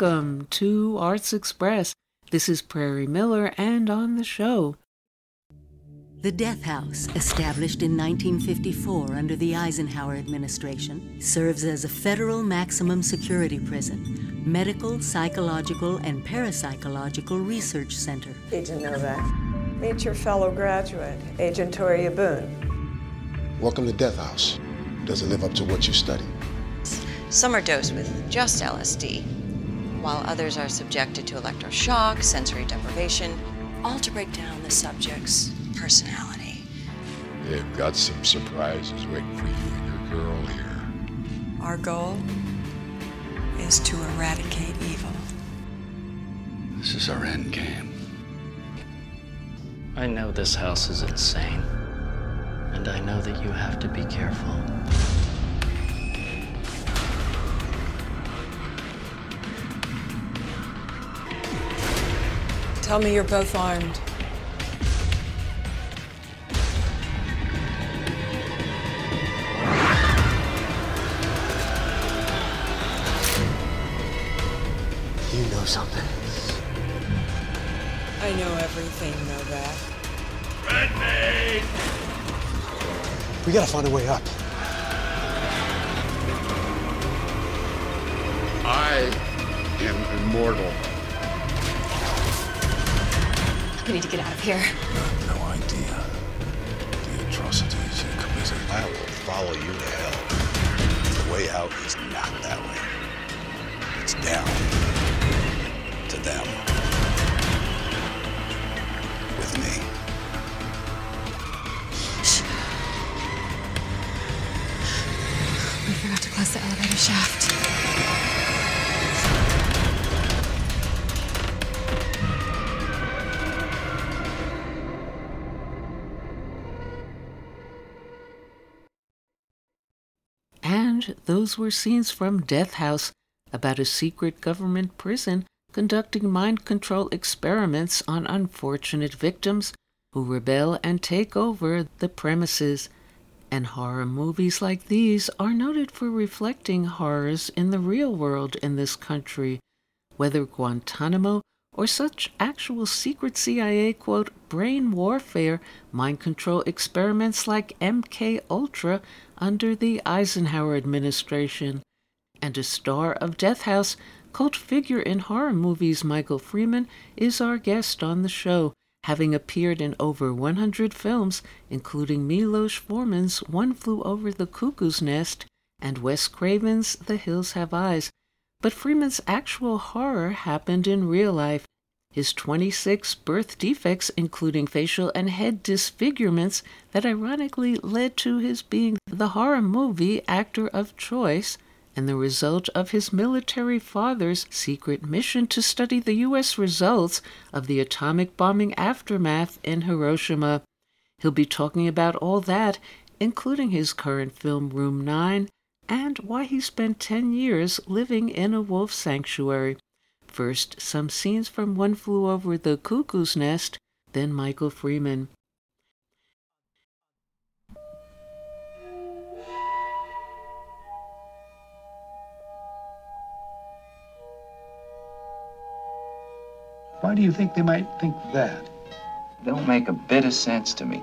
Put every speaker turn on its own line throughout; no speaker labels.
Welcome to Arts Express. This is Prairie Miller, and on the show.
The Death House, established in 1954 under the Eisenhower administration, serves as a federal maximum security prison, medical, psychological, and parapsychological research center.
Agent Novak, meet your fellow graduate, Agent Toria Boone.
Welcome to Death House. Does it live up to what you study?
Some are dosed with just LSD, while others are subjected to electroshock, sensory deprivation, all to break down the subject's personality.
They've got some surprises waiting for you and your girl here.
Our goal is to eradicate evil.
This is our end game.
I know this house is insane, and I know that you have to be careful.
Tell me you're both armed.
You know something.
I know everything, Novak.
Redmayne!
We gotta find a way up.
I am immortal.
We need to get out of here.
No idea the atrocities you committed.
I will follow you to hell. The way out is not that way. It's down to them. With me.
We forgot to close the elevator shaft.
Those were scenes from Death House about a secret government prison conducting mind control experiments on unfortunate victims who rebel and take over the premises. And horror movies like these are noted for reflecting horrors in the real world in this country, whether Guantanamo or such actual secret CIA quote brain warfare mind control experiments like MK Ultra under the Eisenhower administration. And a star of Death House, cult figure in horror movies Michael Freeman is our guest on the show, having appeared in over 100 films, including Milos Forman's One Flew Over the Cuckoo's Nest and Wes Craven's The Hills Have Eyes. But Freeman's actual horror happened in real life. His 26 birth defects, including facial and head disfigurements, that ironically led to his being the horror movie actor of choice, and the result of his military father's secret mission to study the U.S. results of the atomic bombing aftermath in Hiroshima. He'll be talking about all that, including his current film Room 9 and why he spent 10 years living in a wolf sanctuary. First, some scenes from One Flew Over the Cuckoo's Nest, then Michael Freeman.
Why do you think they might think that?
Don't make a bit of sense to me.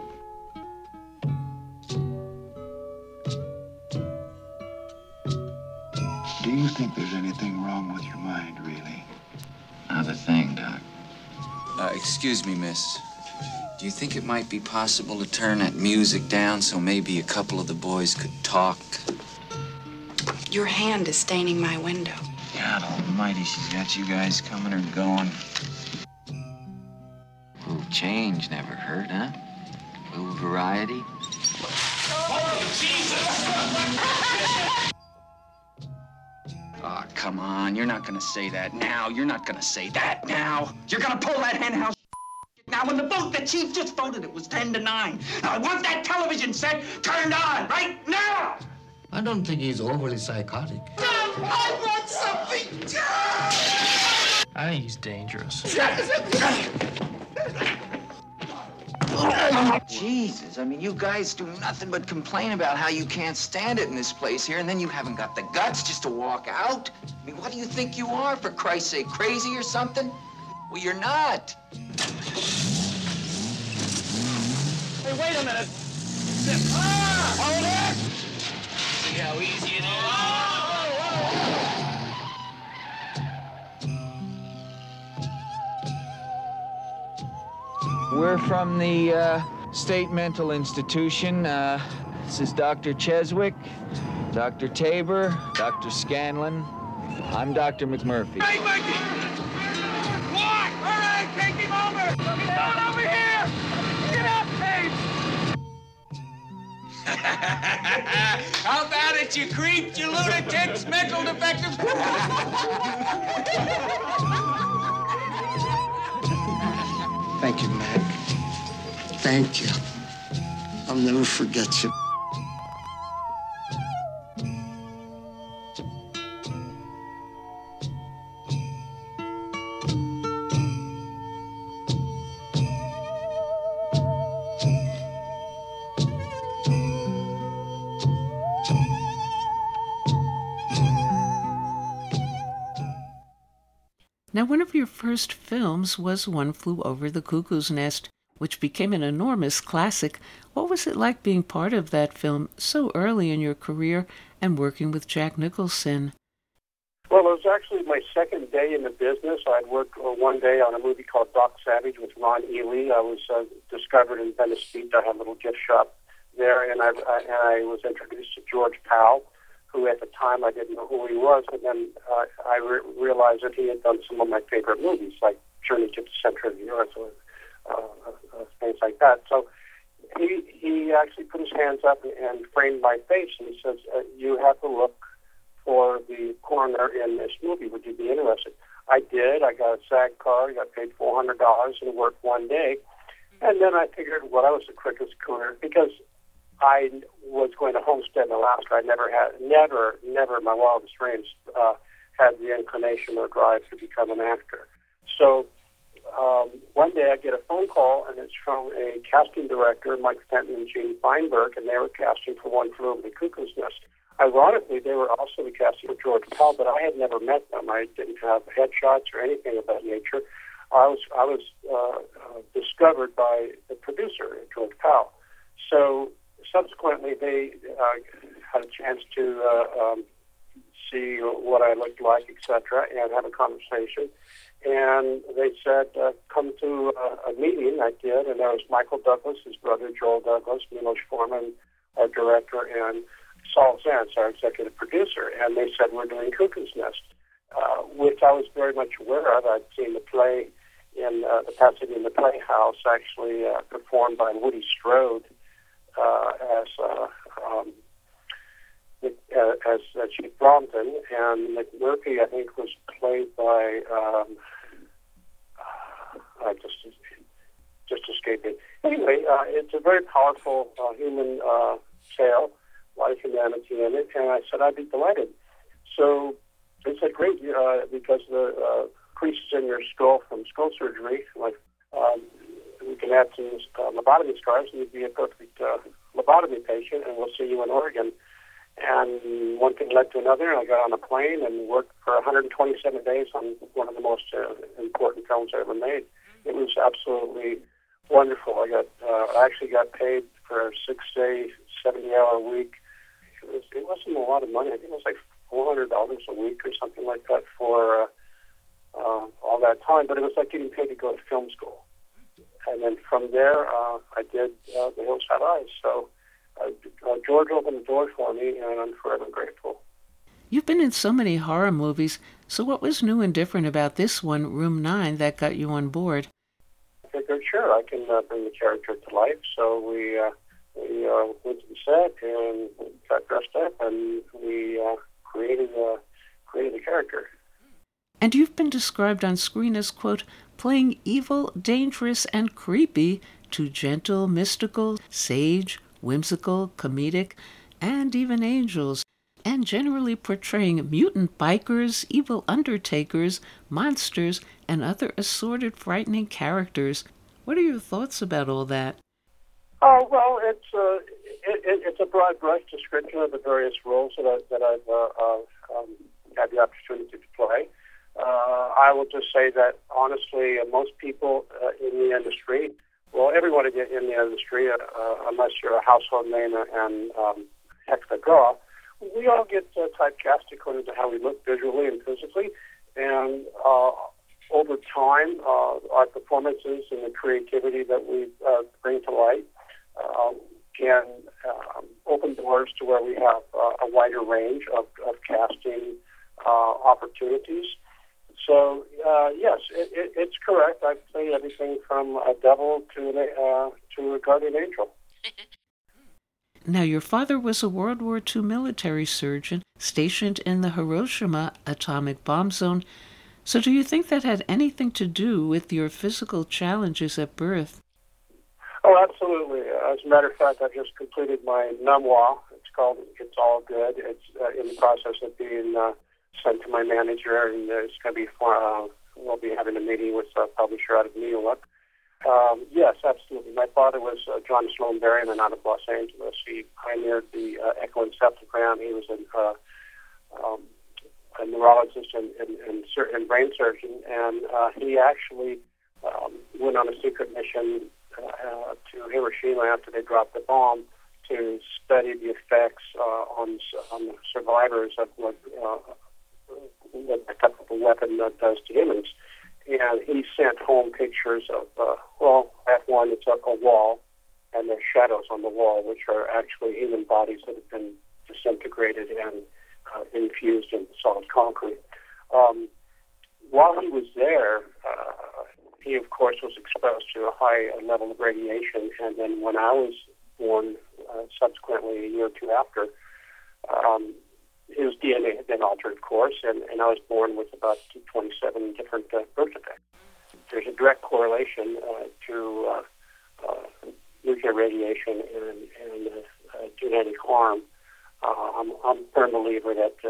You think there's anything wrong with your mind, really?
Not a thing, Doc. Uh, excuse me, miss. Do you think it might be possible to turn that music down so maybe a couple of the boys could talk?
Your hand is staining my window.
God almighty, she's got you guys coming or going. Ooh, change never hurt, huh? Little variety. Oh, Ah, come on. You're not gonna say that now. You're not gonna say that now. You're gonna pull that henhouse now when the vote the chief just voted it was 10 to 9. Now I want that television set turned on right now!
I don't think he's overly psychotic.
I want something
I think he's dangerous.
Jesus, I mean, you guys do nothing but complain about how you can't stand it in this place here, and then you haven't got the guts just to walk out? I mean, what do you think you are, for Christ's sake? Crazy or something? Well, you're not.
Hey, wait a minute. Ah! Hold it! See how easy it is?
We're from the uh, State Mental Institution. Uh, this is Dr. Cheswick, Dr. Tabor, Dr. Scanlon. I'm Dr. McMurphy.
Hey, Mikey! What? All right, take him over! He's not over here! Get up, Tate! How about it, you creeps, you lunatics, mental defectives?
Thank you, Mac. Thank you. I'll never forget you.
Now, one of your first films was One Flew Over the Cuckoo's Nest, which became an enormous classic. What was it like being part of that film so early in your career and working with Jack Nicholson?
Well, it was actually my second day in the business. I'd worked uh, one day on a movie called Doc Savage with Ron Ely. I was uh, discovered in Venice Beach. I had a little gift shop there, and I, I, and I was introduced to George Pal, who at the time I didn't know who he was, but then uh, I re- realized that he had done some of my favorite movies, like Journey to the Center of the Earth or uh, uh, things like that. So he he actually put his hands up and framed my face, and he says, uh, "You have to look for the coroner in this movie. Would you be interested?" I did. I got a SAG card. I got paid four hundred dollars and worked one day. And then I figured, well, that was the quickest career because I was going to Homestead in Alaska. I never had, never, never my wildest dreams uh, had the inclination or drive to become an actor. So um, one day I get a phone call, and it's from a casting director, Mike Fenton and Jane Feinberg, and they were casting for One Flew Over the Cuckoo's Nest. Ironically, they were also the casting for George Pal, but I had never met them. I didn't have headshots or anything of that nature. I was I was uh, uh, discovered by the producer, George Pal. So subsequently, they uh, had a chance to uh, um, see what I looked like, etc., and have a conversation. And they said, uh, "Come to uh, a meeting." I did, and there was Michael Douglas, his brother Joel Douglas, Milos Forman, our director, and Saul Zaentz, our executive producer. And they said, "We're doing Cuckoo's Nest," uh, which I was very much aware of. I'd seen the play in uh, the Pasadena Playhouse, actually uh, performed by Woody Strode uh, as uh, um, uh, as uh, Chief Bromden, and McMurphy, I think, was played by um, uh, just just escaping. Anyway, uh, it's a very powerful uh, human uh, tale, a lot of humanity in it, and I said I'd be delighted. So they said, great, uh, because the uh, creases in your skull from skull surgery, like um, we can add some uh, lobotomy scars, and you'd be a perfect uh, lobotomy patient, and we'll see you in Oregon. And one thing led to another, and I got on a plane and worked for 127 days on one of the most uh, important films I ever made. It was absolutely wonderful. I got, uh, I actually got paid for a six-day, 70-hour week. It, was, it wasn't a lot of money. I think it was like $400 a week or something like that for uh, uh, all that time. But it was like getting paid to go to film school. And then from there, uh, I did uh, The Hills Have Eyes. So uh, uh, George opened the door for me, and I'm forever grateful.
You've been in so many horror movies, so what was new and different about this one, Room 9, that got you on board?
Sure, I can uh, bring the character to life. So we uh, we uh, went to the set and got dressed up, and we uh, created uh, created the character.
And you've been described on screen as, quote, playing evil, dangerous, and creepy to gentle, mystical, sage, whimsical, comedic, and even angels, and generally portraying mutant bikers, evil undertakers, monsters, and other assorted frightening characters. What are your thoughts about all that?
Oh well, it's uh, it, it, it's a broad brush description of the various roles that, I, that I've uh, uh, um, had the opportunity to play. Uh, I will just say that honestly, uh, most people uh, in the industry, well, everyone in the industry, unless you're a household name and um, heck the draw, we all get typecast according to how we look visually and physically. And over time, uh, our performances and the creativity that we uh, bring to light uh, can um, open doors to where we have a wider range of, of casting opportunities. So uh, yes, it, it, it's correct. I've played everything from a devil to an, uh, to a guardian angel.
Now, your father was a World War II military surgeon stationed in the Hiroshima atomic bomb zone. So, do you think that had anything to do with your physical challenges at birth?
Oh, absolutely. As a matter of fact, I've just completed my memoir. It's called "It's All Good." It's uh, in the process of being uh, sent to my manager, and it's going to be. Uh, we'll be having a meeting with a publisher out of New York. Um, yes, absolutely. My father was uh, John Sloan Berryman out of Los Angeles. He pioneered the uh, echoencephalogram. He was an, uh, um, a neurologist and, and, and, sur- and brain surgeon, and uh, he actually um, went on a secret mission uh, to Hiroshima after they dropped the bomb to study the effects uh, on, on the survivors of what, uh, what that type of a weapon does to humans. And he sent home pictures of, uh, well, at one, it's a, a wall, and there's shadows on the wall, which are actually human bodies that have been disintegrated and uh, infused in solid concrete. Um, while he was there, uh, he, of course, was exposed to a high level of radiation, and then when I was born, uh, subsequently a year or two after, um, his DNA had been altered, of course, and, and I was born with about 27 different uh, birth defects. There's a direct correlation uh, to uh, uh, nuclear radiation and, and uh, uh, genetic harm. Uh, I'm, I'm a firm believer that uh,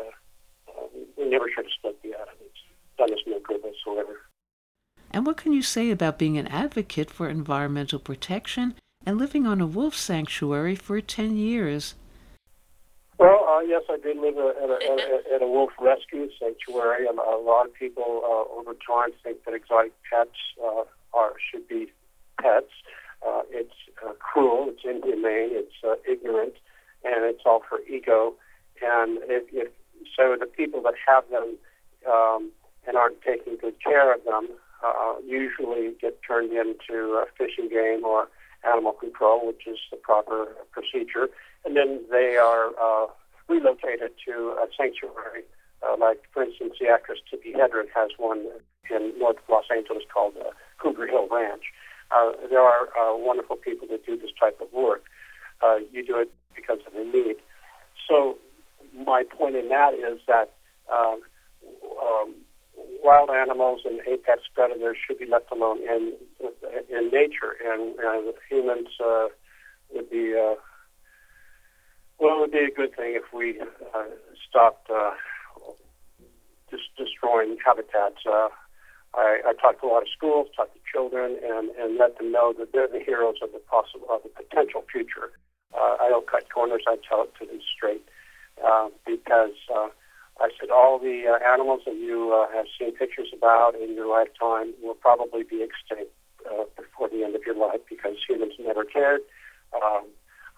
uh, we never should have split the atom. It's done us no good whatsoever.
And what can you say about being an advocate for environmental protection and living on a wolf sanctuary for 10 years?
Well, uh, yes, I did live a, at, a, at, a, wolf rescue sanctuary, and a lot of people uh, over time think that exotic pets uh, are should be pets. Uh, it's uh, cruel, it's inhumane, it's uh, ignorant, and it's all for ego. And if, if so, the people that have them um, and aren't taking good care of them uh, usually get turned into uh, fishing game or animal control, which is the proper procedure and then they are uh, relocated to a sanctuary. Uh, like, for instance, the actress Tippi Hedren has one in North Los Angeles called uh, Cougar Hill Ranch. Uh, there are uh, wonderful people that do this type of work. Uh, you do it because of the need. So my point in that is that um, um, wild animals and apex predators should be left alone in in nature, and uh, humans uh, would be uh, well, it would be a good thing if we uh, stopped uh, just destroying habitats. Uh, I, I talk to a lot of schools, talk to children, and, and let them know that they're the heroes of the possible of the potential future. Uh, I don't cut corners. I tell it to them straight uh, because uh, I said all the uh, animals that you uh, have seen pictures about in your lifetime will probably be extinct uh, before the end of your life because humans never cared. Um,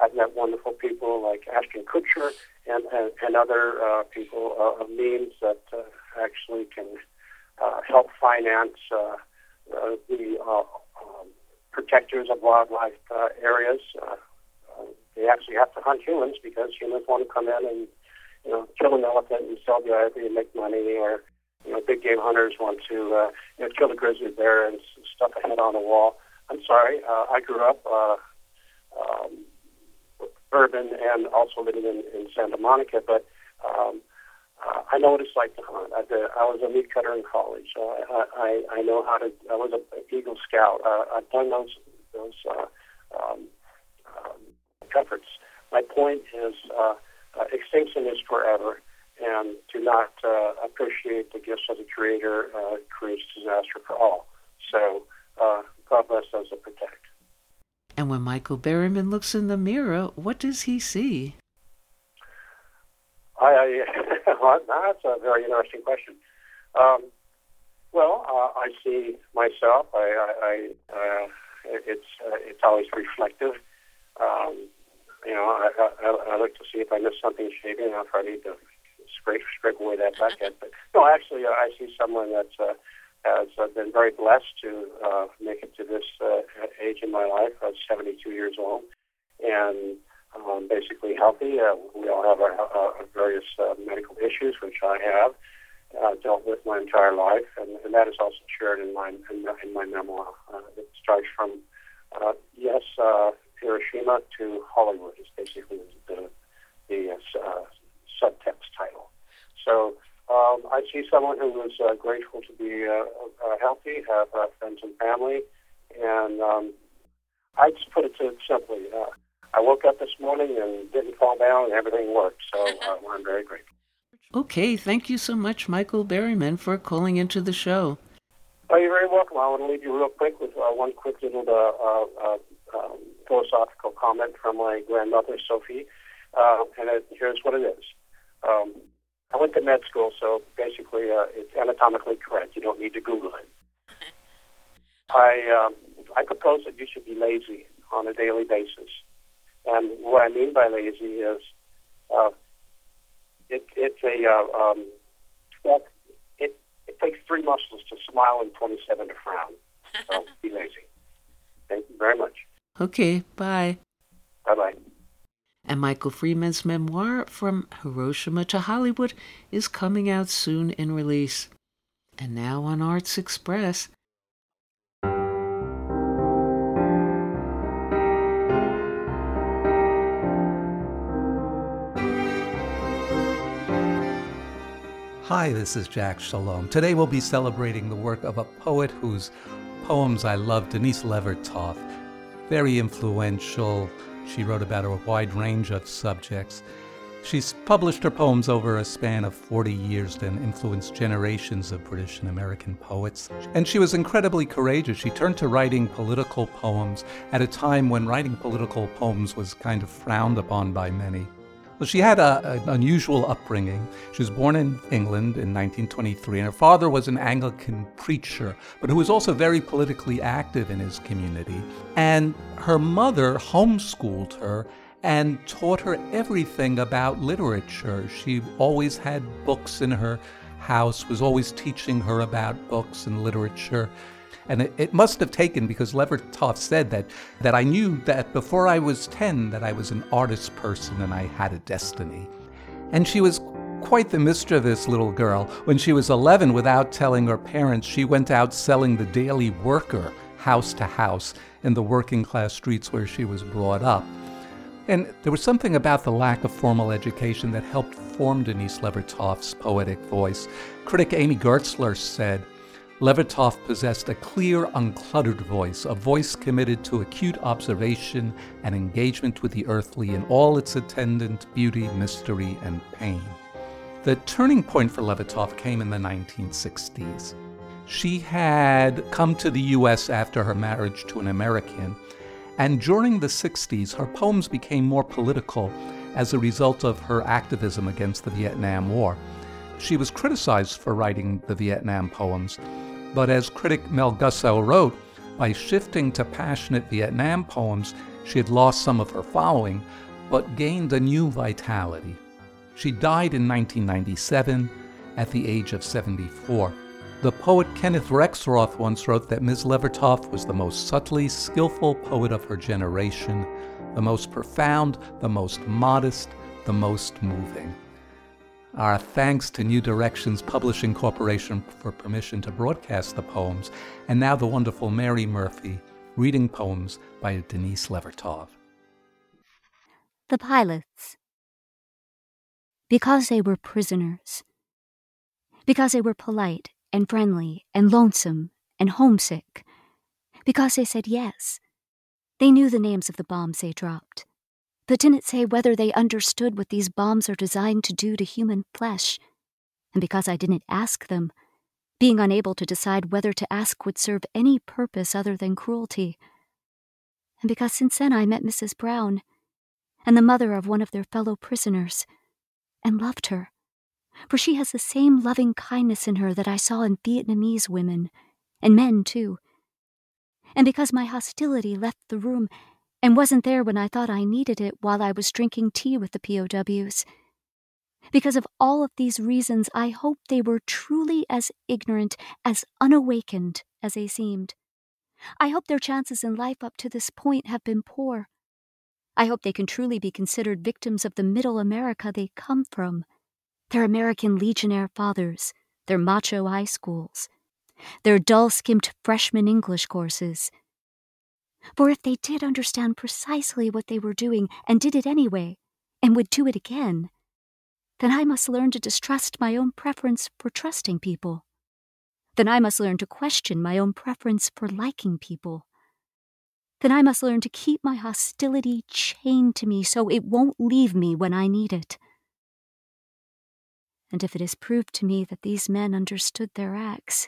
I've met wonderful people like Ashton Kutcher and, and, and other uh, people uh, of means that uh, actually can uh, help finance uh, uh, the uh, um, protectors of wildlife uh, areas. Uh, they actually have to hunt humans because humans want to come in and you know kill an elephant and sell the ivory and make money, or you know big game hunters want to uh, you know kill a grizzly bear and stuff a head on a wall. I'm sorry, uh, I grew up. Uh, um, urban and also living in, in Santa Monica. But um, uh, I know what it's like to hunt. I, did, I was a meat cutter in college. Uh, I, I, I know how to. I was an Eagle Scout. Uh, I've done those those uh, um, efforts. My point is, uh, uh, extinction is forever, and to not uh, appreciate the gifts of the Creator uh, creates disaster for all. So, uh, God bless those that protect.
And when Michael Berryman looks in the mirror, what does he see?
I, I that's a very interesting question. Um, well, uh, I see myself. I, I, I uh, it's uh, it's always reflective. Um, you know, I, I, I look to see if I miss something shaving, if I need to scrape scrape away that bucket. But no, actually, uh, I see someone that's uh, has uh, been very blessed to uh, make it to this uh, age in my life. I'm 72 years old, and um, basically healthy. Uh, we all have our, uh, various uh, medical issues, which I have uh, dealt with my entire life, and, and that is also shared in my in, in my memoir. Uh, it starts from uh, yes, uh, Hiroshima to Hollywood is basically the the uh, subtext title. So um, I see someone who was uh, grateful to be uh, uh, healthy, have uh, friends and family, and um, I just put it to simply. Uh, I woke up this morning and didn't fall down, and everything worked. So uh, I'm very grateful.
Okay, thank you so much, Michael Berryman, for calling into the show.
Oh, you're very welcome. I want to leave you real quick with uh, one quick little uh, uh, uh, philosophical comment from my grandmother, Sophie. Uh, and it, here's what it is. Um, I went to med school, so basically uh, it's anatomically correct. You don't need to Google it. I um, I propose that you should be lazy on a daily basis, and what I mean by lazy is uh, it, it's a uh, um, well, it it takes three muscles to smile and twenty-seven to frown. So be lazy. Thank you very much.
Okay, bye.
Bye bye.
And Michael Freeman's memoir, From Hiroshima to Hollywood, is coming out soon in release. And now on Arts Express.
Hi, this is Jack Shalom. Today we'll be celebrating the work of a poet whose poems I love, Denise Levertov. Very influential, she wrote about a wide range of subjects. She's published her poems over a span of 40 years and influenced generations of British and American poets. And she was incredibly courageous. She turned to writing political poems at a time when writing political poems was kind of frowned upon by many. Well, she had a, an unusual upbringing. She was born in England in 1923, and her father was an Anglican preacher, but who was also very politically active in his community. And her mother homeschooled her and taught her everything about literature. She always had books in her house, was always teaching her about books and literature. And it, it, must have taken because Levertov said that that I knew that before I was 10 that I was an artist person and I had a destiny. And she was quite the mischievous little girl. When she was 11, without telling her parents, she went out selling the Daily Worker house to house in the working class streets where she was brought up. And there was something about the lack of formal education that helped form Denise Levertov's poetic voice. Critic Amy Gerstler said, Levertov possessed a clear, uncluttered voice, a voice committed to acute observation and engagement with the earthly in all its attendant beauty, mystery, and pain. The turning point for Levertov came in the 1960s. She had come to the U.S. after her marriage to an American, and during the 60s, her poems became more political as a result of her activism against the Vietnam War. She was criticized for writing the Vietnam poems, but as critic Mel Gussow wrote, by shifting to passionate Vietnam poems, she had lost some of her following, but gained a new vitality. She died in 1997 at the age of 74. The poet Kenneth Rexroth once wrote that Ms. Levertov was the most subtly skillful poet of her generation, the most profound, the most modest, the most moving. Our thanks to New Directions Publishing Corporation for permission to broadcast the poems, and now the wonderful Mary Murphy reading poems by Denise Levertov.
The pilots. Because they were prisoners. Because they were polite and friendly and lonesome and homesick. Because they said yes. They knew the names of the bombs they dropped but didn't say whether they understood what these bombs are designed to do to human flesh. And because I didn't ask them, being unable to decide whether to ask would serve any purpose other than cruelty. And because since then I met Mrs. Brown and the mother of one of their fellow prisoners and loved her, for she has the same loving kindness in her that I saw in Vietnamese women, and men too. And because my hostility left the room and wasn't there when I thought I needed it while I was drinking tea with the POWs. Because of all of these reasons, I hope they were truly as ignorant, as unawakened as they seemed. I hope their chances in life up to this point have been poor. I hope they can truly be considered victims of the middle America they come from, their American Legionnaire fathers, their macho high schools, their dull skimped freshman English courses. For if they did understand precisely what they were doing and did it anyway, and would do it again, then I must learn to distrust my own preference for trusting people. Then I must learn to question my own preference for liking people. Then I must learn to keep my hostility chained to me so it won't leave me when I need it. And if it is proved to me that these men understood their acts,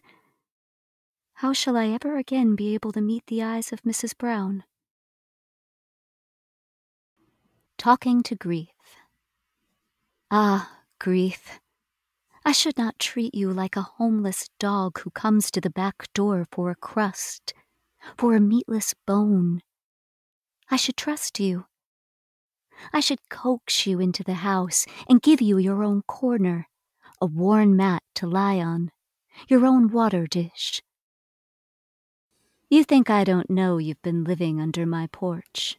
how shall I ever again be able to meet the eyes of Mrs. Brown? Talking to Grief. Ah, Grief, I should not treat you like a homeless dog who comes to the back door for a crust, for a meatless bone. I should trust you. I should coax you into the house and give you your own corner, a worn mat to lie on, your own water dish. You think I don't know you've been living under my porch.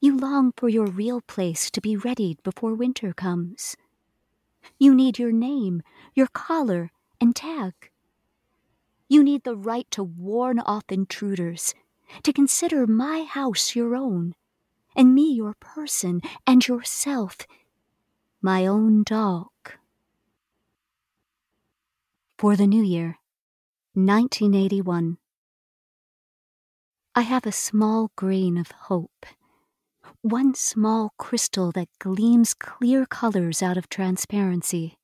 You long for your real place to be readied before winter comes. You need your name, your collar, and tag. You need the right to warn off intruders, to consider my house your own, and me your person and yourself, my own dog. For the New Year, 1981. I have a small grain of hope one small crystal that gleams clear colors out of transparency.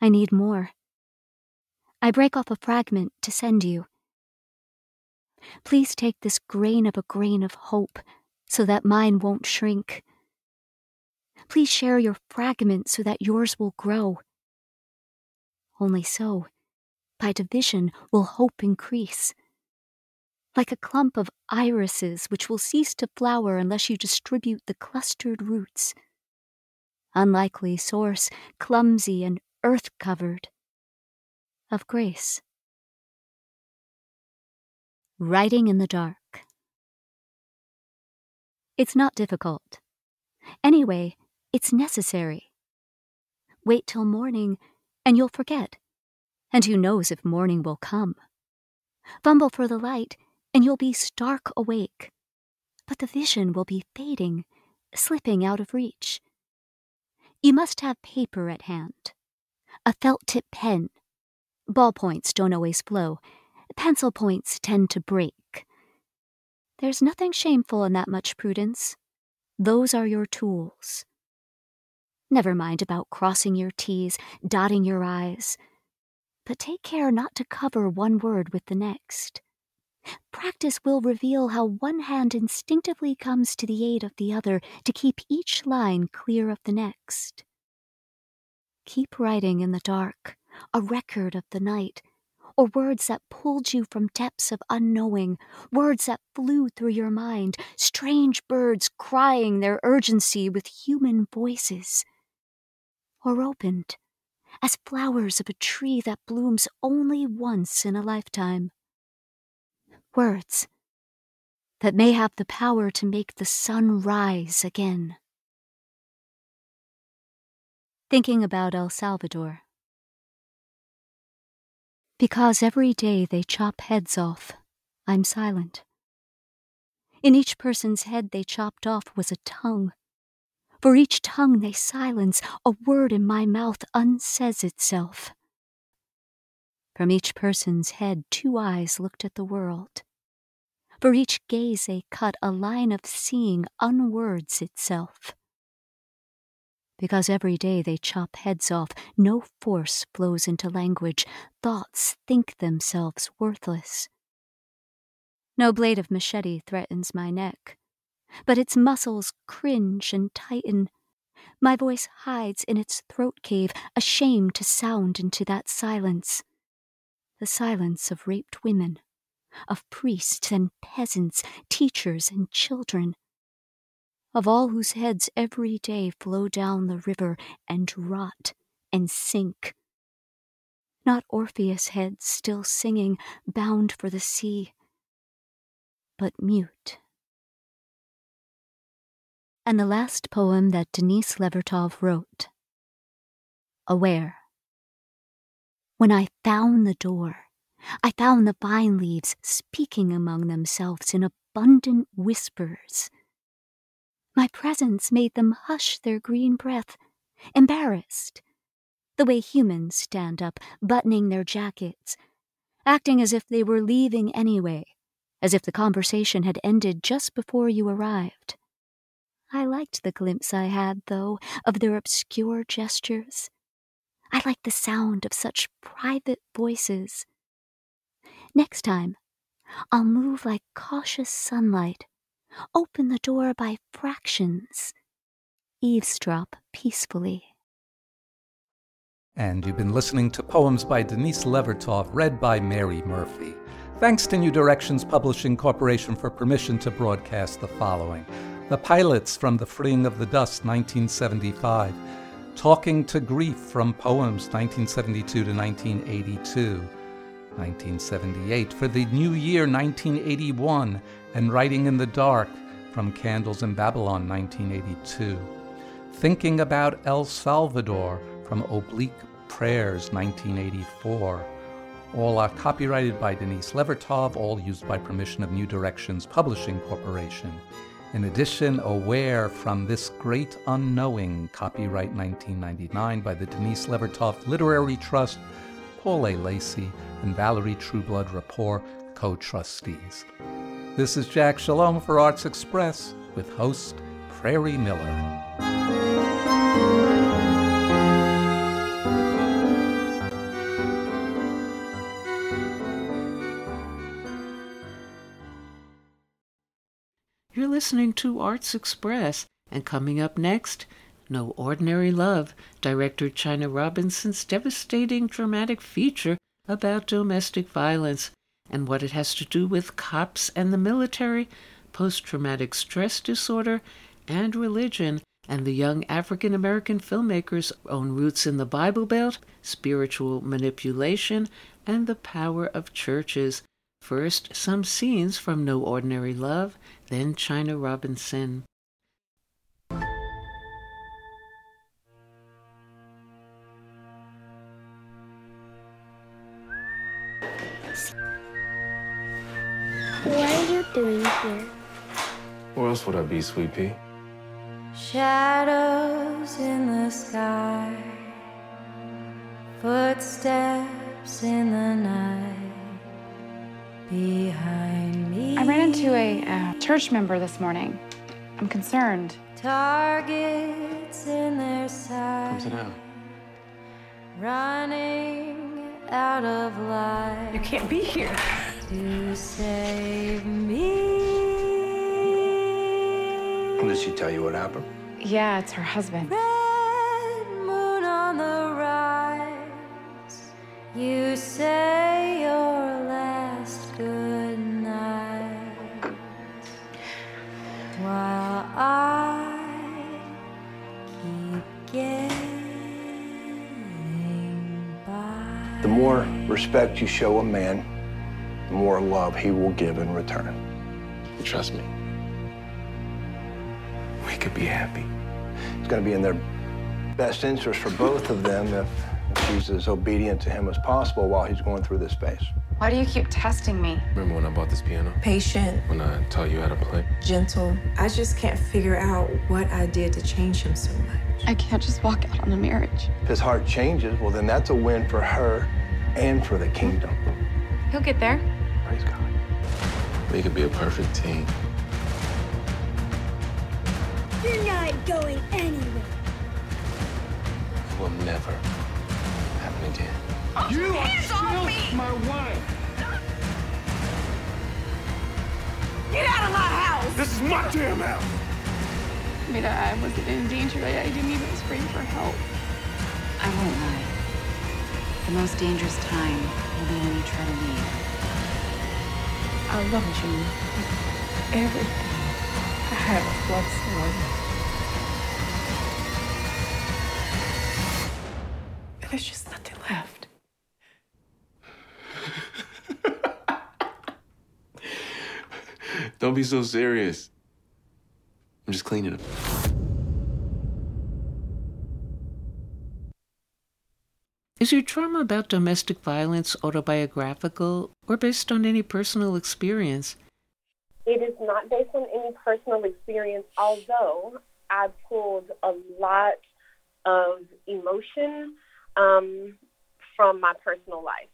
I need more. I break off a fragment to send you. Please take this grain of a grain of hope so that mine won't shrink. Please share your fragment so that yours will grow. Only so, by division, will hope increase like a clump of irises which will cease to flower unless you distribute the clustered roots. Unlikely source, clumsy and earth covered, of grace. Writing in the dark. It's not difficult. Anyway, it's necessary. Wait till morning, and you'll forget. And who knows if morning will come? Fumble for the light, and you'll be stark awake. But the vision will be fading, slipping out of reach. You must have paper at hand, a felt tip pen. Ballpoints don't always flow, pencil points tend to break. There's nothing shameful in that much prudence. Those are your tools. Never mind about crossing your T's, dotting your I's, but take care not to cover one word with the next. Practice will reveal how one hand instinctively comes to the aid of the other to keep each line clear of the next. Keep writing in the dark, a record of the night, or words that pulled you from depths of unknowing, words that flew through your mind, strange birds crying their urgency with human voices, or opened as flowers of a tree that blooms only once in a lifetime words that may have the power to make the sun rise again. Thinking about El Salvador. Because every day they chop heads off, I'm silent. In each person's head they chopped off was a tongue. For each tongue they silence, a word in my mouth unsays itself. From each person's head, two eyes looked at the world. For each gaze they cut, a line of seeing unwords itself. Because every day they chop heads off, no force flows into language, thoughts think themselves worthless. No blade of machete threatens my neck, but its muscles cringe and tighten. My voice hides in its throat cave, ashamed to sound into that silence. The silence of raped women, of priests and peasants, teachers and children, of all whose heads every day flow down the river and rot and sink. Not Orpheus' heads still singing, bound for the sea, but mute. And the last poem that Denise Levertov wrote Aware. When I found the door, I found the vine leaves speaking among themselves in abundant whispers. My presence made them hush their green breath, embarrassed, the way humans stand up, buttoning their jackets, acting as if they were leaving anyway, as if the conversation had ended just before you arrived. I liked the glimpse I had, though, of their obscure gestures. I like the sound of such private voices. Next time, I'll move like cautious sunlight, open the door by fractions, eavesdrop peacefully.
And you've been listening to poems by Denise Levertov, read by Mary Murphy. Thanks to New Directions Publishing Corporation for permission to broadcast the following The Pilots from The Freeing of the Dust, 1975. Talking to Grief from Poems, 1972 to 1982. 1978 for the new year 1981 and Writing in the Dark from Candles in Babylon 1982. Thinking about El Salvador from Oblique Prayers 1984. All are copyrighted by Denise Levertov, all used by permission of New Directions Publishing Corporation. In addition, Aware from This Great Unknowing, copyright 1999 by the Denise Levertov Literary Trust, Paul A. Lacey, and Valerie Trueblood Rapport, co trustees. This is Jack Shalom for Arts Express with host Prairie Miller.
Listening to Arts Express, and coming up next, No Ordinary Love, director Chyna Robinson's devastating dramatic feature about domestic violence and what it has to do with cops and the military, post traumatic stress disorder, and religion, and the young African American filmmaker's own roots in the Bible Belt, spiritual manipulation, and the power of churches. First, some scenes from No Ordinary Love, then Chyna Robinson.
What are you doing here?
Where else would I be, Sweet Pea?
Shadows in the sky, footsteps in the night behind me.
I ran into a uh, church member this morning. I'm concerned.
Targets in their sight.
Come sit down.
Running out of life.
You can't be here.
To save me.
Did she tell you what happened?
Yeah, it's her husband.
Red moon on the rise. You say
more respect you show a man, the more love he will give in return.
Trust me? We could be happy.
It's going to be in their best interest for both of them if, if she's as obedient to him as possible while he's going through this phase.
Why do you keep testing me?
Remember when I bought this piano?
Patient,
When I taught you how to play?
gentle. I just can't figure out what I did to change him so much.
I can't just walk out on a marriage.
If his heart changes, well, then that's a win for her and for the kingdom.
He'll get there.
Praise God.
We could be a perfect team.
You're not going anywhere.
It will never happen again.
You have killed my wife.
Get out of my house!
This is my damn house!
I mean, I wasn't in danger. I, I didn't even scream for help.
I won't lie. The most dangerous time will be when you try to leave.
I loved you. Everything. I had a love story. There's just nothing left.
Don't be so serious. I'm just cleaning them.
Is your trauma about domestic violence autobiographical or based on any personal experience?
It is not based on any personal experience, although I pulled a lot of emotion um, from my personal life.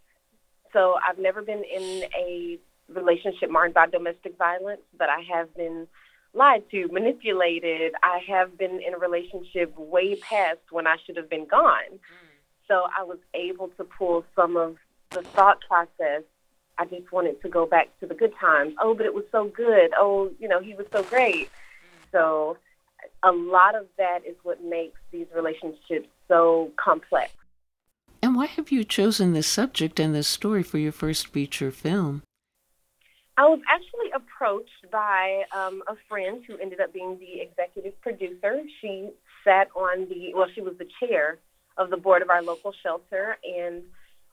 So I've never been in a relationship marked by domestic violence, but I have been lied to, manipulated. I have been in a relationship way past when I should have been gone. So I was able to pull some of the thought process. I just wanted to go back to the good times. Oh, but it was so good. Oh, you know, he was so great. So a lot of that is what makes these relationships so complex.
And why have you chosen this subject and this story for your first feature film?
I was actually approached by um, a friend who ended up being the executive producer. She sat on the, well, she was the chair of the board of our local shelter and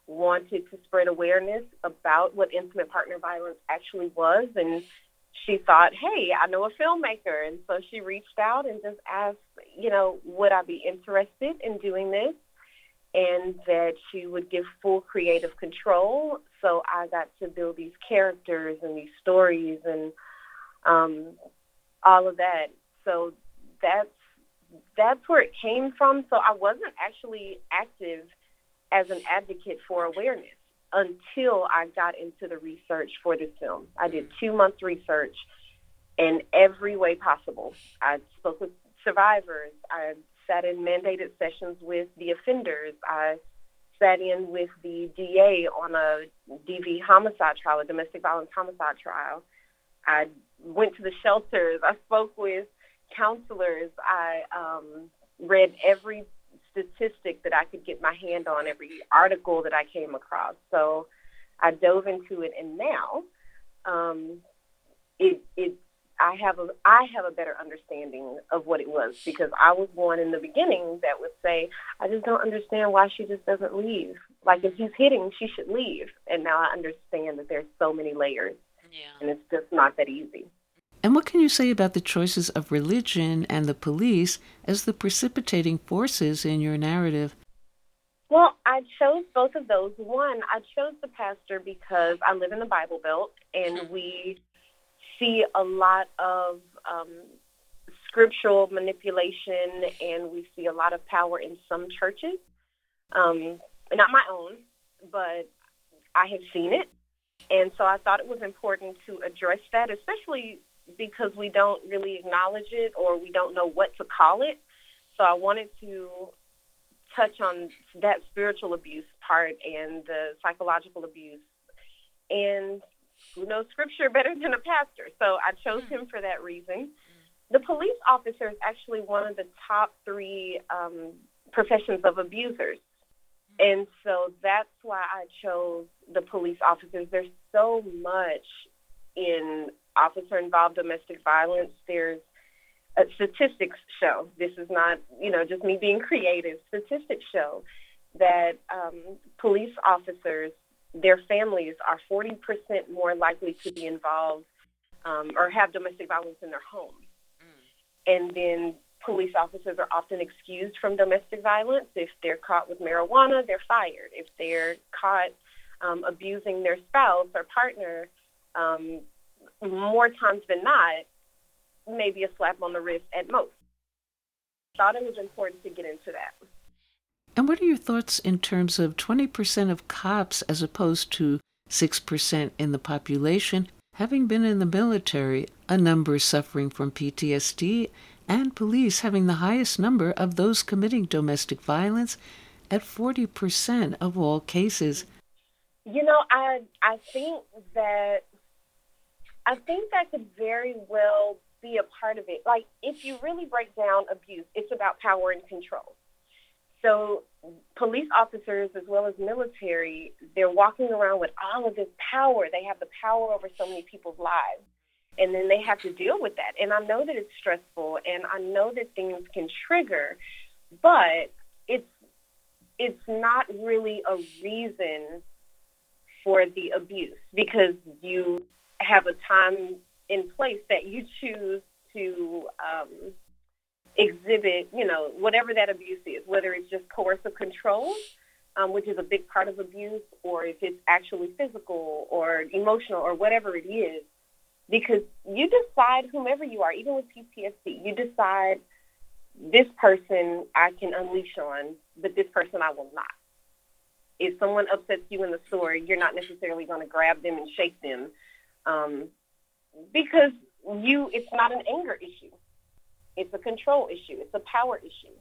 wanted to spread awareness about what intimate partner violence actually was. And she thought, hey, I know a filmmaker. And so she reached out and just asked, you know, would I be interested in doing this? And that she would give full creative control. So I got to build these characters and these stories and um, all of that. So that's that's where it came from. So I wasn't actually active as an advocate for awareness until I got into the research for this film. I did two months research in every way possible. I spoke with survivors. I sat in mandated sessions with the offenders. I sat in with the DA on a DV homicide trial, a domestic violence homicide trial. I went to the shelters. I spoke with counselors. I um, read every statistic that I could get my hand on, every article that I came across. So I dove into it, and now um, it it I have a I have a better understanding of what it was because I was one in the beginning that would say I just don't understand why she just doesn't leave. Like if he's hitting, she should leave. And now I understand that there's so many layers, yeah. and it's just not that easy.
And what can you say about the choices of religion and the police as the precipitating forces in your narrative?
Well, I chose both of those. One, I chose the pastor because I live in the Bible Belt and we see a lot of um, scriptural manipulation and we see a lot of power in some churches. Um, not my own, but I have seen it. And so I thought it was important to address that, especially because we don't really acknowledge it or we don't know what to call it. So I wanted to touch on that spiritual abuse part and the psychological abuse. And who knows scripture better than a pastor? So I chose him for that reason. The police officer is actually one of the top three um, professions of abusers. And so that's why I chose the police officers. There's so much in officer involved domestic violence, there's uh, statistics show, this is not, you know, just me being creative, statistics show that um, police officers, their families are 40% more likely to be involved um, or have domestic violence in their home. Mm. And then police officers are often excused from domestic violence. If they're caught with marijuana, they're fired. If they're caught um, abusing their spouse or partner, um, more times than not, maybe a slap on the wrist at most. Thought it was important to get into that.
And what are your thoughts in terms of 20% of cops as opposed to 6% in the population having been in the military, a number suffering from PTSD, and police having the highest number of those committing domestic violence at 40% of all cases?
You know, I I think that I think that could very well be a part of it. Like, if you really break down abuse, it's about power and control. So, police officers as well as military, they're walking around with all of this power. They have the power over so many people's lives. And then they have to deal with that. And I know that it's stressful and I know that things can trigger, but it's it's not really a reason for the abuse because you have a time in place that you choose to um, exhibit, you know, whatever that abuse is, whether it's just coercive control, um, which is a big part of abuse, or if it's actually physical or emotional or whatever it is, because you decide whomever you are, even with PTSD, you decide this person I can unleash on, but this person I will not. If someone upsets you in the store, you're not necessarily going to grab them and shake them um, because you it's not an anger issue. It's a control issue. It's a power issue.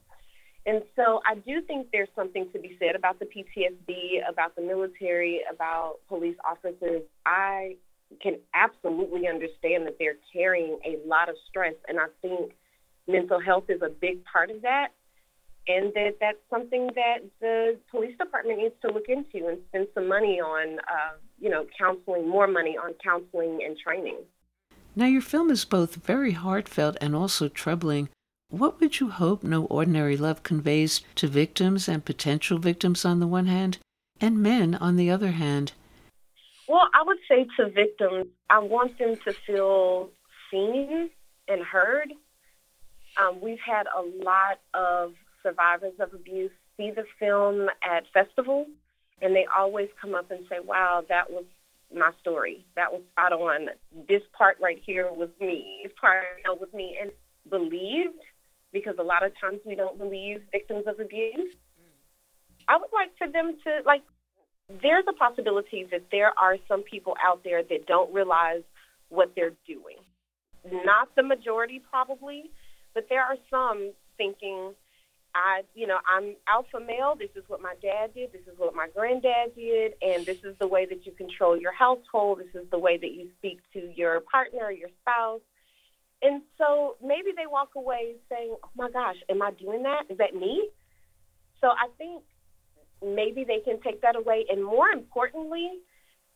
And so I do think there's something to be said about the PTSD, about the military, about police officers. I can absolutely understand that they're carrying a lot of stress, and I think mental health is a big part of that, and that that's something that the police department needs to look into and spend some money on, uh, you know, counseling, more money on counseling and training.
Now, your film is both very heartfelt and also troubling. What would you hope No Ordinary Love conveys to victims and potential victims on the one hand, and men on the other hand?
Well, I would say to victims, I want them to feel seen and heard. Um, we've had a lot of survivors of abuse see the film at festivals, and they always come up and say, wow, that was my story. That was spot on. This part right here was me. This part was me. And believed, because a lot of times we don't believe victims of abuse. Mm. I would like for them to, like, there's a possibility that there are some people out there that don't realize what they're doing. Not the majority, probably, but there are some thinking, I, you know, I'm alpha male. This is what my dad did. This is what my granddad did, and this is the way that you control your household. This is the way that you speak to your partner, your spouse. And so maybe they walk away saying, "Oh my gosh, am I doing that? Is that me?" So I think maybe they can take that away, and more importantly,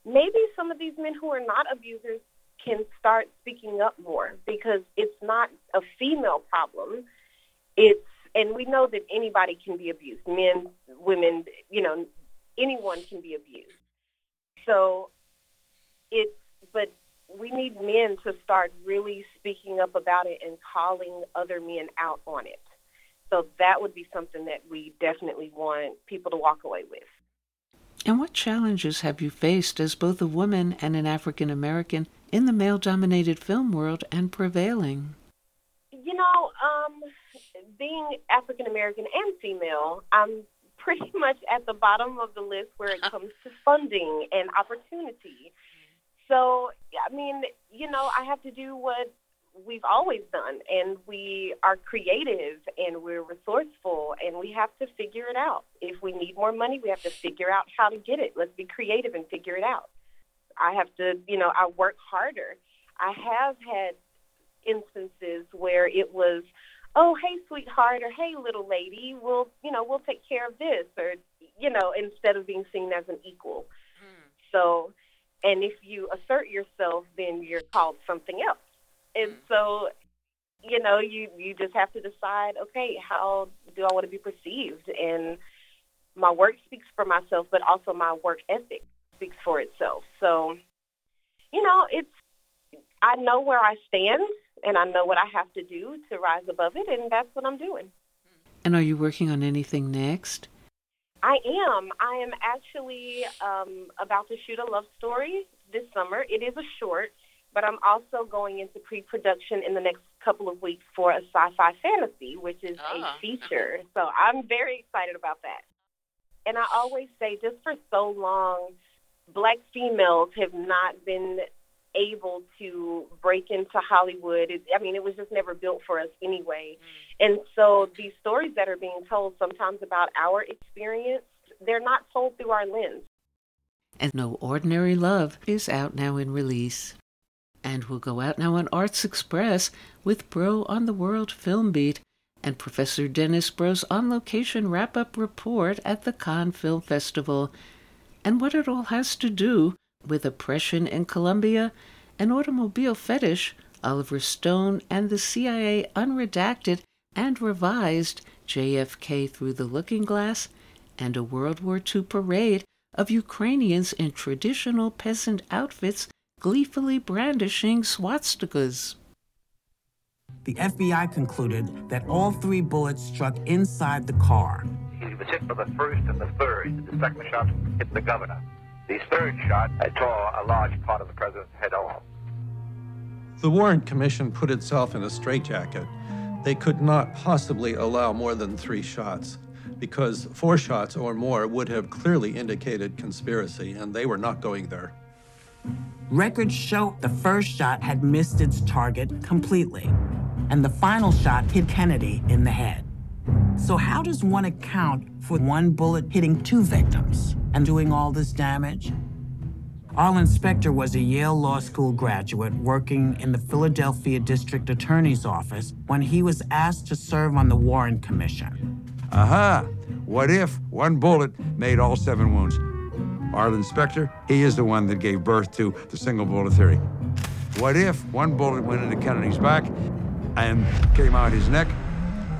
maybe some of these men who are not abusers can start speaking up more because it's not a female problem. It's and we know that anybody can be abused. Men women you know anyone can be abused. So it's but we need men to start really speaking up about it and calling other men out on it. So that would be something that we definitely want people to walk away with.
And what challenges have you faced as both a woman and an African American in the male dominated film world and prevailing?
You know, um, being African American and female, I'm pretty much at the bottom of the list where it comes to funding and opportunity. So, I mean, you know, I have to do what we've always done, and we are creative and we're resourceful, and we have to figure it out. If we need more money, we have to figure out how to get it. Let's be creative and figure it out. I have to, you know, I work harder. I have had instances where it was, oh, hey, sweetheart, or hey, little lady, we'll, you know, we'll take care of this, or, you know, instead of being seen as an equal. Mm. So, and if you assert yourself, then you're called something else. And mm. so, you know, you you just have to decide, okay, how do I want to be perceived? And my work speaks for myself, but also my work ethic speaks for itself. So, you know, it's I know where I stand and I know what I have to do to rise above it, and that's what I'm doing.
And are you working on anything next?
I am. I am actually um, about to shoot a love story this summer. It is a short, but I'm also going into pre-production in the next couple of weeks for a sci-fi fantasy, which is oh. a ah. feature. So I'm very excited about that. And I always say, just for so long, black females have not been able to break into Hollywood. It, I mean, it was just never built for us anyway. Mm. And so these stories that are being told sometimes about our experience, they're not told through our lens.
And No Ordinary Love is out now in release. And we'll go out now on Arts Express with Broe on the World Film Beat and Professor Dennis Broe's on location wrap up report at the Cannes Film Festival and what it all has to do with oppression in Colombia, an automobile fetish, Oliver Stone, and the CIA unredacted and revised JFK Through the Looking Glass, and a World War II parade of Ukrainians in traditional peasant outfits gleefully brandishing swastikas.
The FBI concluded that all three bullets struck inside the car.
He was hit by the first and the third. The second shot hit the governor. The third shot tore a large part of the president's head off.
The Warren Commission put itself in a straitjacket. They could not possibly allow more than three shots because four shots or more would have clearly indicated conspiracy, and they were not going there.
Records show the first shot had missed its target completely, and the final shot hit Kennedy in the head. So, how does one account for one bullet hitting two victims and doing all this damage? Arlen Specter was a Yale Law School graduate working in the Philadelphia District Attorney's Office when he was asked to serve on the Warren Commission.
Aha! What if one bullet made all seven wounds? Arlen Specter, he is the one that gave birth to the single bullet theory. What if one bullet went into Kennedy's back and came out his neck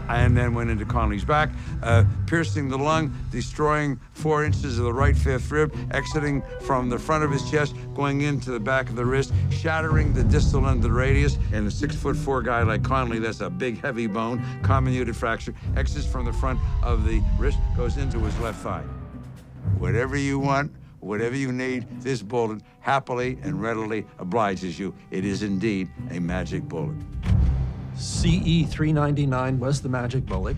and then went into Connally's back, uh, piercing the lung, destroying four inches of the right fifth rib, exiting from the front of his chest, going into the back of the wrist, shattering the distal end of the radius. And a six foot four guy like Connally, that's a big, heavy bone, comminuted fracture, exits from the front of the wrist, goes into his left thigh. Whatever you want, whatever you need, this bullet happily and readily obliges you. It is indeed a magic bullet.
CE 399 was the magic bullet,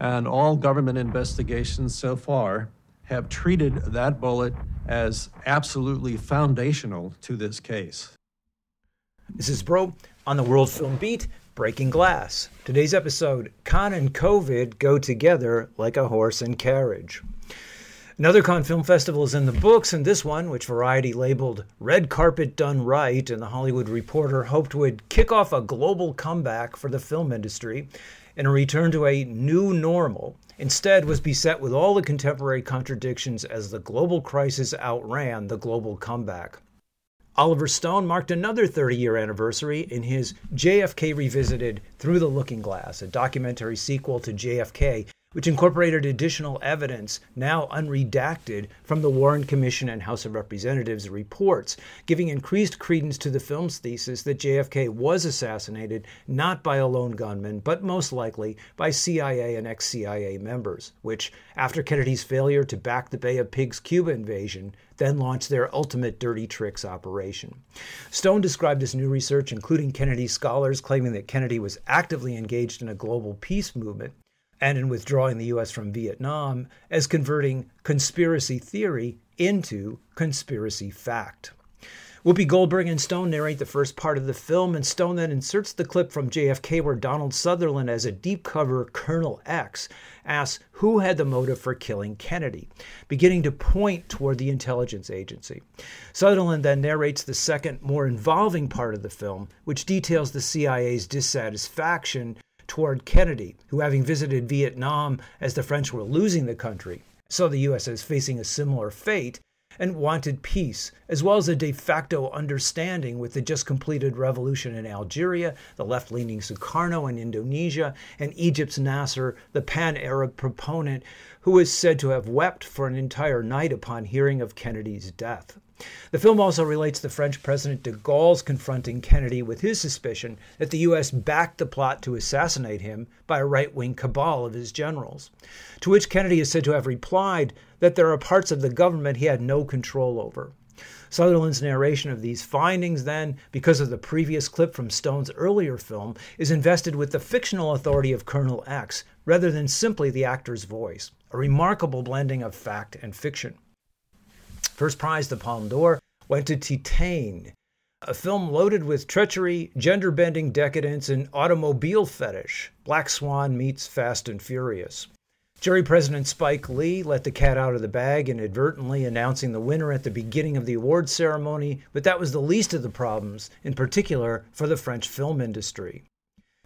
and all government investigations so far have treated that bullet as absolutely foundational to this case.
This is Broe on the World Film Beat, Breaking Glass. Today's episode Cannes and COVID go together like a horse and carriage. Another Cannes Film Festival is in the books, and this one, which Variety labeled Red Carpet Done Right, and The Hollywood Reporter hoped would kick off a global comeback for the film industry and a return to a new normal, instead was beset with all the contemporary contradictions as the global crisis outran the global comeback. Oliver Stone marked another 30 year anniversary in his JFK Revisited Through the Looking Glass, a documentary sequel to JFK which incorporated additional evidence, now unredacted, from the Warren Commission and House of Representatives reports, giving increased credence to the film's thesis that JFK was assassinated not by a lone gunman, but most likely by CIA and ex CIA members, which, after Kennedy's failure to back the Bay of Pigs Cuba invasion, then launched their ultimate dirty tricks operation. Stone described this new research, including Kennedy scholars claiming that Kennedy was actively engaged in a global peace movement, and in withdrawing the U.S. from Vietnam as converting conspiracy theory into conspiracy fact. Whoopi Goldberg and Stone narrate the first part of the film, and Stone then inserts the clip from JFK where Donald Sutherland, as a deep cover Colonel X, asks who had the motive for killing Kennedy, beginning to point toward the intelligence agency. Sutherland then narrates the second, more involving part of the film, which details the CIA's dissatisfaction toward Kennedy, who, having visited Vietnam as the French were losing the country, saw the U.S. as facing a similar fate and wanted peace, as well as a de facto understanding with the just completed revolution in Algeria, the left leaning Sukarno in Indonesia, and Egypt's Nasser, the pan Arab proponent, who is said to have wept for an entire night upon hearing of Kennedy's death. The film also relates the French President de Gaulle's confronting Kennedy with his suspicion that the U.S. backed the plot to assassinate him by a right wing cabal of his generals. To which Kennedy is said to have replied that there are parts of the government he had no control over. Sutherland's narration of these findings, then, because of the previous clip from Stone's earlier film, is invested with the fictional authority of Colonel X rather than simply the actor's voice, a remarkable blending of fact and fiction. First prize, the Palme d'Or, went to Titane, a film loaded with treachery, gender bending decadence, and automobile fetish. Black Swan meets Fast and Furious. Jury President Spike Lee let the cat out of the bag inadvertently announcing the winner at the beginning of the awards ceremony, but that was the least of the problems, in particular for the French film industry.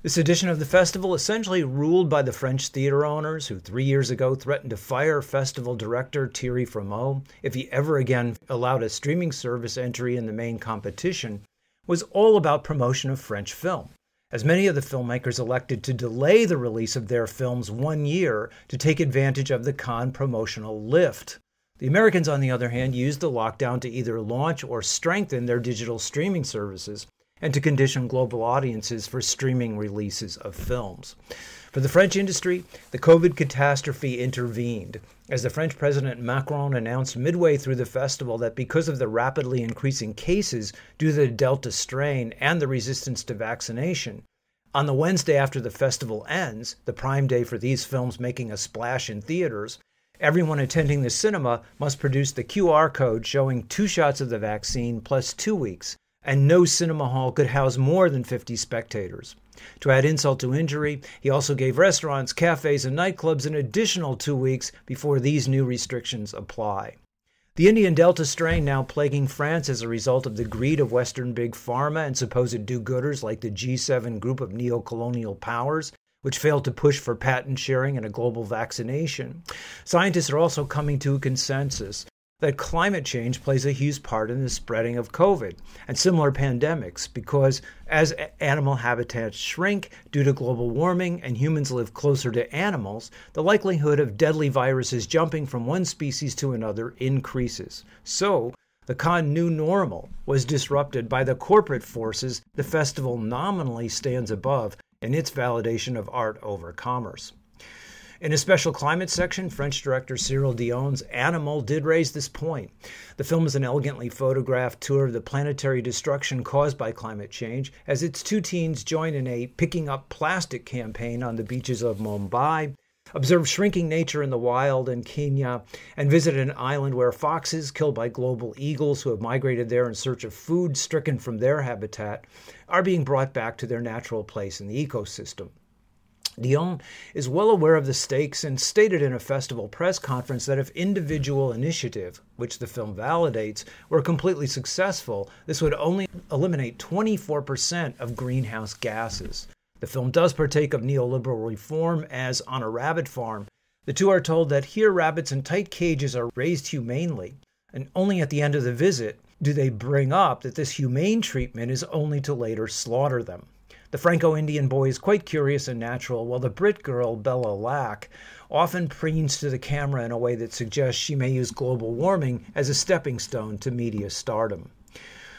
This edition of the festival, essentially ruled by the French theater owners who three years ago threatened to fire festival director Thierry Frémaux if he ever again allowed a streaming service entry in the main competition, was all about promotion of French film as many of the filmmakers elected to delay the release of their films one year to take advantage of the Cannes promotional lift. The Americans, on the other hand, used the lockdown to either launch or strengthen their digital streaming services and to condition global audiences for streaming releases of films. For the French industry, the COVID catastrophe intervened as the French President Macron announced midway through the festival that because of the rapidly increasing cases due to the Delta strain and the resistance to vaccination, on the Wednesday after the festival ends, the prime day for these films making a splash in theaters, everyone attending the cinema must produce the QR code showing two shots of the vaccine plus two weeks, and no cinema hall could house more than 50 spectators. To add insult to injury, he also gave restaurants, cafes, and nightclubs an additional two weeks before these new restrictions apply. The Indian Delta strain now plaguing France as a result of the greed of Western big pharma and supposed do gooders like the G7 group of neo colonial powers, which failed to push for patent sharing and a global vaccination. Scientists are also coming to a consensus that climate change plays a huge part in the spreading of COVID and similar pandemics because as animal habitats shrink due to global warming and humans live closer to animals, the likelihood of deadly viruses jumping from one species to another increases. So, the Cannes new normal was disrupted by the corporate forces the festival nominally stands above in its validation of art over commerce. In a special climate section, French director Cyril Dion's Animal did raise this point. The film is an elegantly photographed tour of the planetary destruction caused by climate change as its two teens join in a picking up plastic campaign on the beaches of Mumbai, observe shrinking nature in the wild in Kenya, and visit an island where foxes, killed by golden eagles who have migrated there in search of food stricken from their habitat, are being brought back to their natural place in the ecosystem. Dion is well aware of the stakes and stated in a festival press conference that if individual initiative, which the film validates, were completely successful, this would only eliminate 24% of greenhouse gases. The film does partake of neoliberal reform, as on a rabbit farm. The two are told that here rabbits in tight cages are raised humanely, and only at the end of the visit do they bring up that this humane treatment is only to later slaughter them. The Franco Indian boy is quite curious and natural, while the Brit girl, Bella Lack, often preens to the camera in a way that suggests she may use global warming as a stepping stone to media stardom.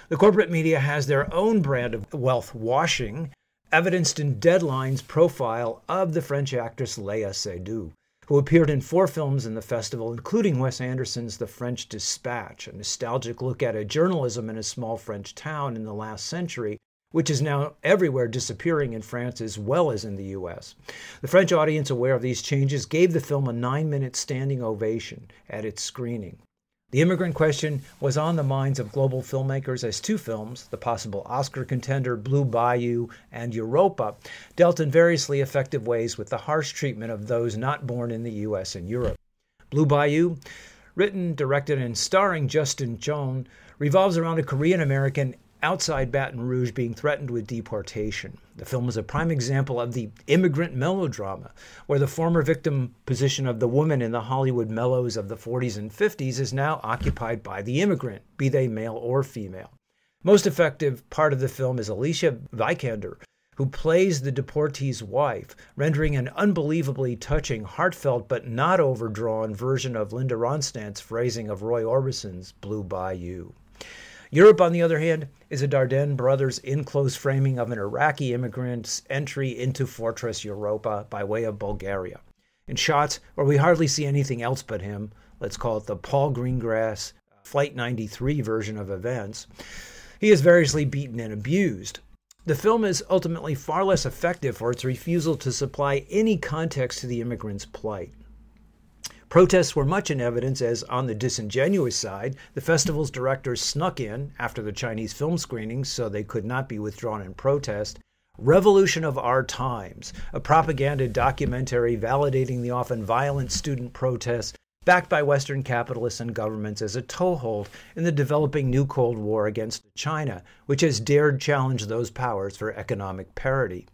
The corporate media has their own brand of wealth washing, evidenced in Deadline's profile of the French actress Léa Seydoux, who appeared in four films in the festival, including Wes Anderson's The French Dispatch, a nostalgic look at a journalism in a small French town in the last century which is now everywhere disappearing in France as well as in the US. The French audience, aware of these changes, gave the film a nine minute standing ovation at its screening. The immigrant question was on the minds of global filmmakers as two films, the possible Oscar contender Blue Bayou and Europa, dealt in variously effective ways with the harsh treatment of those not born in the US and Europe. Blue Bayou, written, directed, and starring Justin Chon, revolves around a Korean American outside Baton Rouge being threatened with deportation. The film is a prime example of the immigrant melodrama, where the former victim position of the woman in the Hollywood mellows of the 40s and 50s is now occupied by the immigrant, be they male or female. Most effective part of the film is Alicia Vikander, who plays the deportee's wife, rendering an unbelievably touching, heartfelt, but not overdrawn version of Linda Ronstadt's phrasing of Roy Orbison's Blue Bayou. Europe, on the other hand, is a Dardenne brothers in close framing of an Iraqi immigrant's entry into Fortress Europa by way of Bulgaria. In shots where we hardly see anything else but him, let's call it the Paul Greengrass Flight 93 version of events, he is variously beaten and abused. The film is ultimately far less effective for its refusal to supply any context to the immigrant's plight. Protests were much in evidence as, on the disingenuous side, the festival's directors snuck in after the Chinese film screenings so they could not be withdrawn in protest, Revolution of Our Times, a propaganda documentary validating the often violent student protests backed by Western capitalists and governments as a toehold in the developing new Cold War against China, which has dared challenge those powers for economic parity.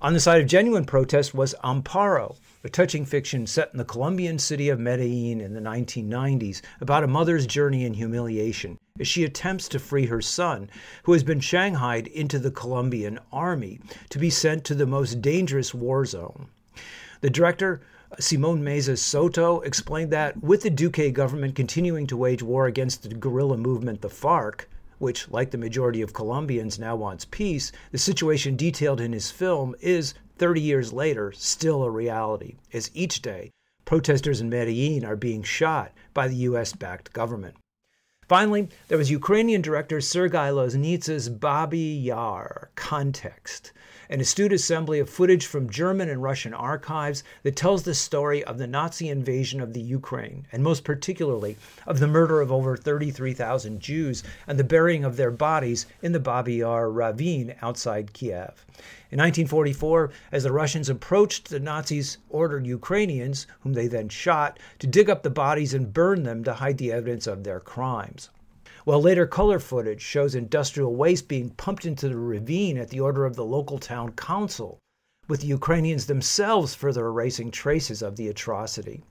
On the side of genuine protest was Amparo, a touching fiction set in the Colombian city of Medellin in the 1990s about a mother's journey in humiliation as she attempts to free her son, who has been shanghaied into the Colombian army to be sent to the most dangerous war zone. The director, Simon Mesa Soto, explained that with the Duque government continuing to wage war against the guerrilla movement, the FARC, which, like the majority of Colombians, now wants peace, the situation detailed in his film is, 30 years later, still a reality, as each day protesters in Medellin are being shot by the US backed government. Finally, there was Ukrainian director Sergei Loznitsa's Babi Yar Context, an astute assembly of footage from German and Russian archives that tells the story of the Nazi invasion of the Ukraine, and most particularly of the murder of over 33,000 Jews and the burying of their bodies in the Babi Yar ravine outside Kiev. In 1944, as the Russians approached, the Nazis ordered Ukrainians, whom they then shot, to dig up the bodies and burn them to hide the evidence of their crimes while later color footage shows industrial waste being pumped into the ravine at the order of the local town council, with the Ukrainians themselves further erasing traces of the atrocity.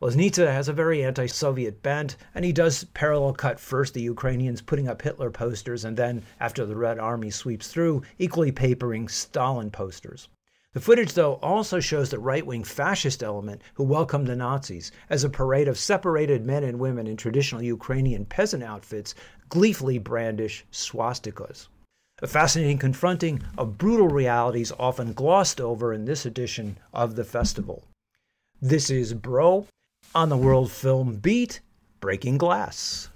Loznitsa has a very anti Soviet bent, and he does parallel cut first the Ukrainians putting up Hitler posters, and then, after the Red Army sweeps through, equally papering Stalin posters. The footage, though, also shows the right wing fascist element who welcomed the Nazis as a parade of separated men and women in traditional Ukrainian peasant outfits gleefully brandish swastikas. A fascinating confronting of brutal realities often glossed over in this edition of the festival. This is Broe on the World Film Beat, Breaking Glass.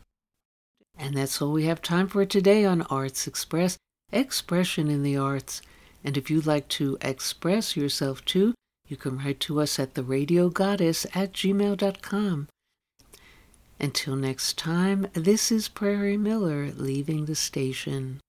And that's all we have time for today on Arts Express Expression in the Arts. And if you'd like to express yourself too, you can write to us at theradiogoddess at gmail.com. Until next time, this is Prairie Miller leaving the station.